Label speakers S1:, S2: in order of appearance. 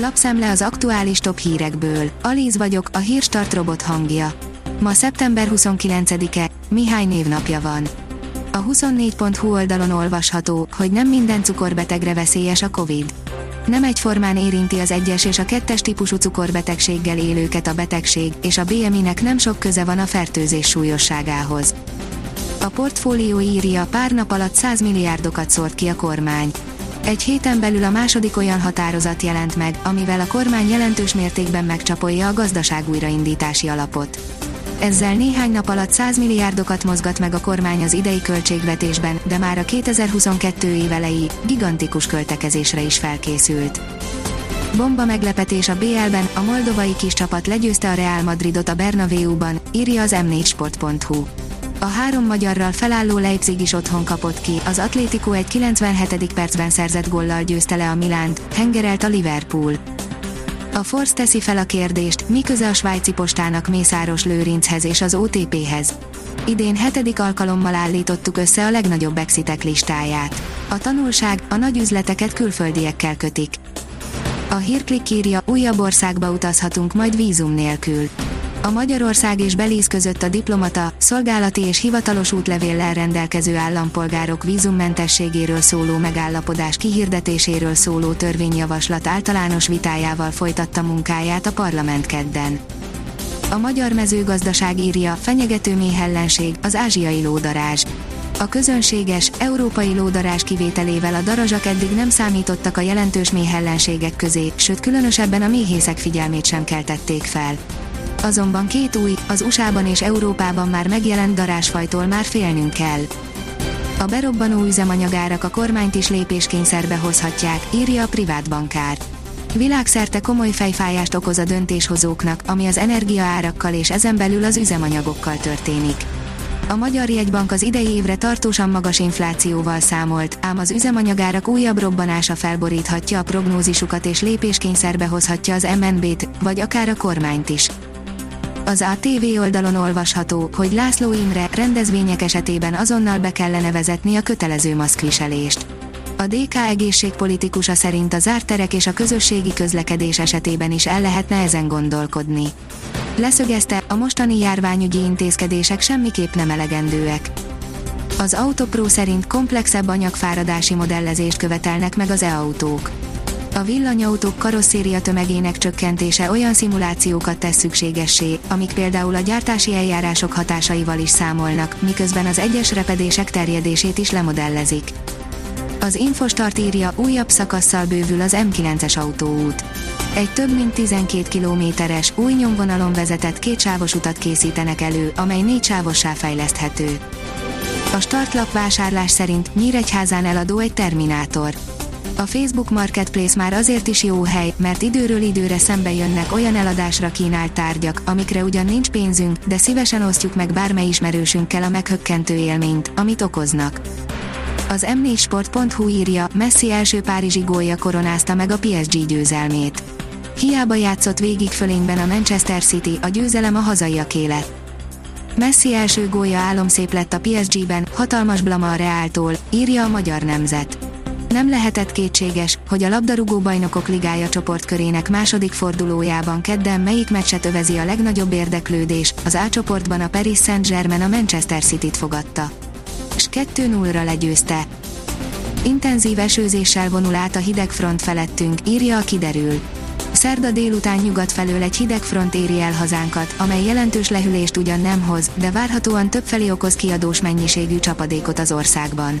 S1: Lapszemle az aktuális top hírekből. Alíz vagyok, a hírstart robot hangja. Ma szeptember 29-e, Mihály névnapja van. A 24.hu oldalon olvasható, hogy nem minden cukorbetegre veszélyes a Covid. Nem egyformán érinti az egyes és a kettes típusú cukorbetegséggel élőket a betegség, és a BMI-nek nem sok köze van a fertőzés súlyosságához. A portfólió írja, pár nap alatt 100 milliárdokat szórt ki a kormány. Egy héten belül a második olyan határozat jelent meg, amivel a kormány jelentős mértékben megcsapolja a gazdaság újraindítási alapot. Ezzel néhány nap alatt 100 milliárdokat mozgat meg a kormány az idei költségvetésben, de már a 2022 év gigantikus költekezésre is felkészült. Bomba meglepetés a BL-ben, a moldovai kis csapat legyőzte a Real Madridot a Bernabeu-ban, írja az m4sport.hu. A három magyarral felálló Leipzig is otthon kapott ki, az Atlético egy 97. percben szerzett gollal győzte le a Milánt, hengerelt a Liverpool. A Force teszi fel a kérdést, mi köze a svájci postának Mészáros Lőrinchez és az OTP-hez. Idén hetedik alkalommal állítottuk össze a legnagyobb exitek listáját. A tanulság, a nagy üzleteket külföldiekkel kötik. A hírklik írja, újabb országba utazhatunk majd vízum nélkül a Magyarország és Belize között a diplomata, szolgálati és hivatalos útlevéllel rendelkező állampolgárok vízummentességéről szóló megállapodás kihirdetéséről szóló törvényjavaslat általános vitájával folytatta munkáját a parlament kedden. A magyar mezőgazdaság írja, fenyegető méhellenség, az ázsiai lódarázs. A közönséges, európai lódarás kivételével a darazsak eddig nem számítottak a jelentős méhellenségek közé, sőt különösebben a méhészek figyelmét sem keltették fel. Azonban két új, az USA-ban és Európában már megjelent darásfajtól már félnünk kell. A berobbanó üzemanyagárak a kormányt is lépéskényszerbe hozhatják, írja a privát bankár. Világszerte komoly fejfájást okoz a döntéshozóknak, ami az energiaárakkal és ezen belül az üzemanyagokkal történik. A Magyar Jegybank az idei évre tartósan magas inflációval számolt, ám az üzemanyagárak újabb robbanása felboríthatja a prognózisukat és lépéskényszerbe hozhatja az MNB-t, vagy akár a kormányt is. Az ATV oldalon olvasható, hogy László Imre rendezvények esetében azonnal be kellene vezetni a kötelező maszkviselést. A DK egészségpolitikusa szerint a zárt terek és a közösségi közlekedés esetében is el lehetne ezen gondolkodni. Leszögezte, a mostani járványügyi intézkedések semmiképp nem elegendőek. Az Autopro szerint komplexebb anyagfáradási modellezést követelnek meg az e-autók a villanyautók karosszéria tömegének csökkentése olyan szimulációkat tesz szükségessé, amik például a gyártási eljárások hatásaival is számolnak, miközben az egyes repedések terjedését is lemodellezik. Az Infostart írja, újabb szakasszal bővül az M9-es autóút. Egy több mint 12 kilométeres, új nyomvonalon vezetett kétsávos utat készítenek elő, amely négy sávossá fejleszthető. A startlap vásárlás szerint Nyíregyházán eladó egy Terminátor a Facebook Marketplace már azért is jó hely, mert időről időre szembe jönnek olyan eladásra kínált tárgyak, amikre ugyan nincs pénzünk, de szívesen osztjuk meg bármely ismerősünkkel a meghökkentő élményt, amit okoznak. Az m4sport.hu írja, Messi első Párizsi gólja koronázta meg a PSG győzelmét. Hiába játszott végig fölényben a Manchester City, a győzelem a hazaiaké lett. Messi első gólja álomszép lett a PSG-ben, hatalmas blama a Reáltól, írja a magyar nemzet. Nem lehetett kétséges, hogy a labdarúgó bajnokok ligája csoportkörének második fordulójában kedden melyik meccset övezi a legnagyobb érdeklődés, az A csoportban a Paris Saint-Germain a Manchester City-t fogadta. S 2-0-ra legyőzte. Intenzív esőzéssel vonul át a hideg front felettünk, írja a kiderül. Szerda délután nyugat felől egy hideg front éri el hazánkat, amely jelentős lehűlést ugyan nem hoz, de várhatóan többfelé okoz kiadós mennyiségű csapadékot az országban.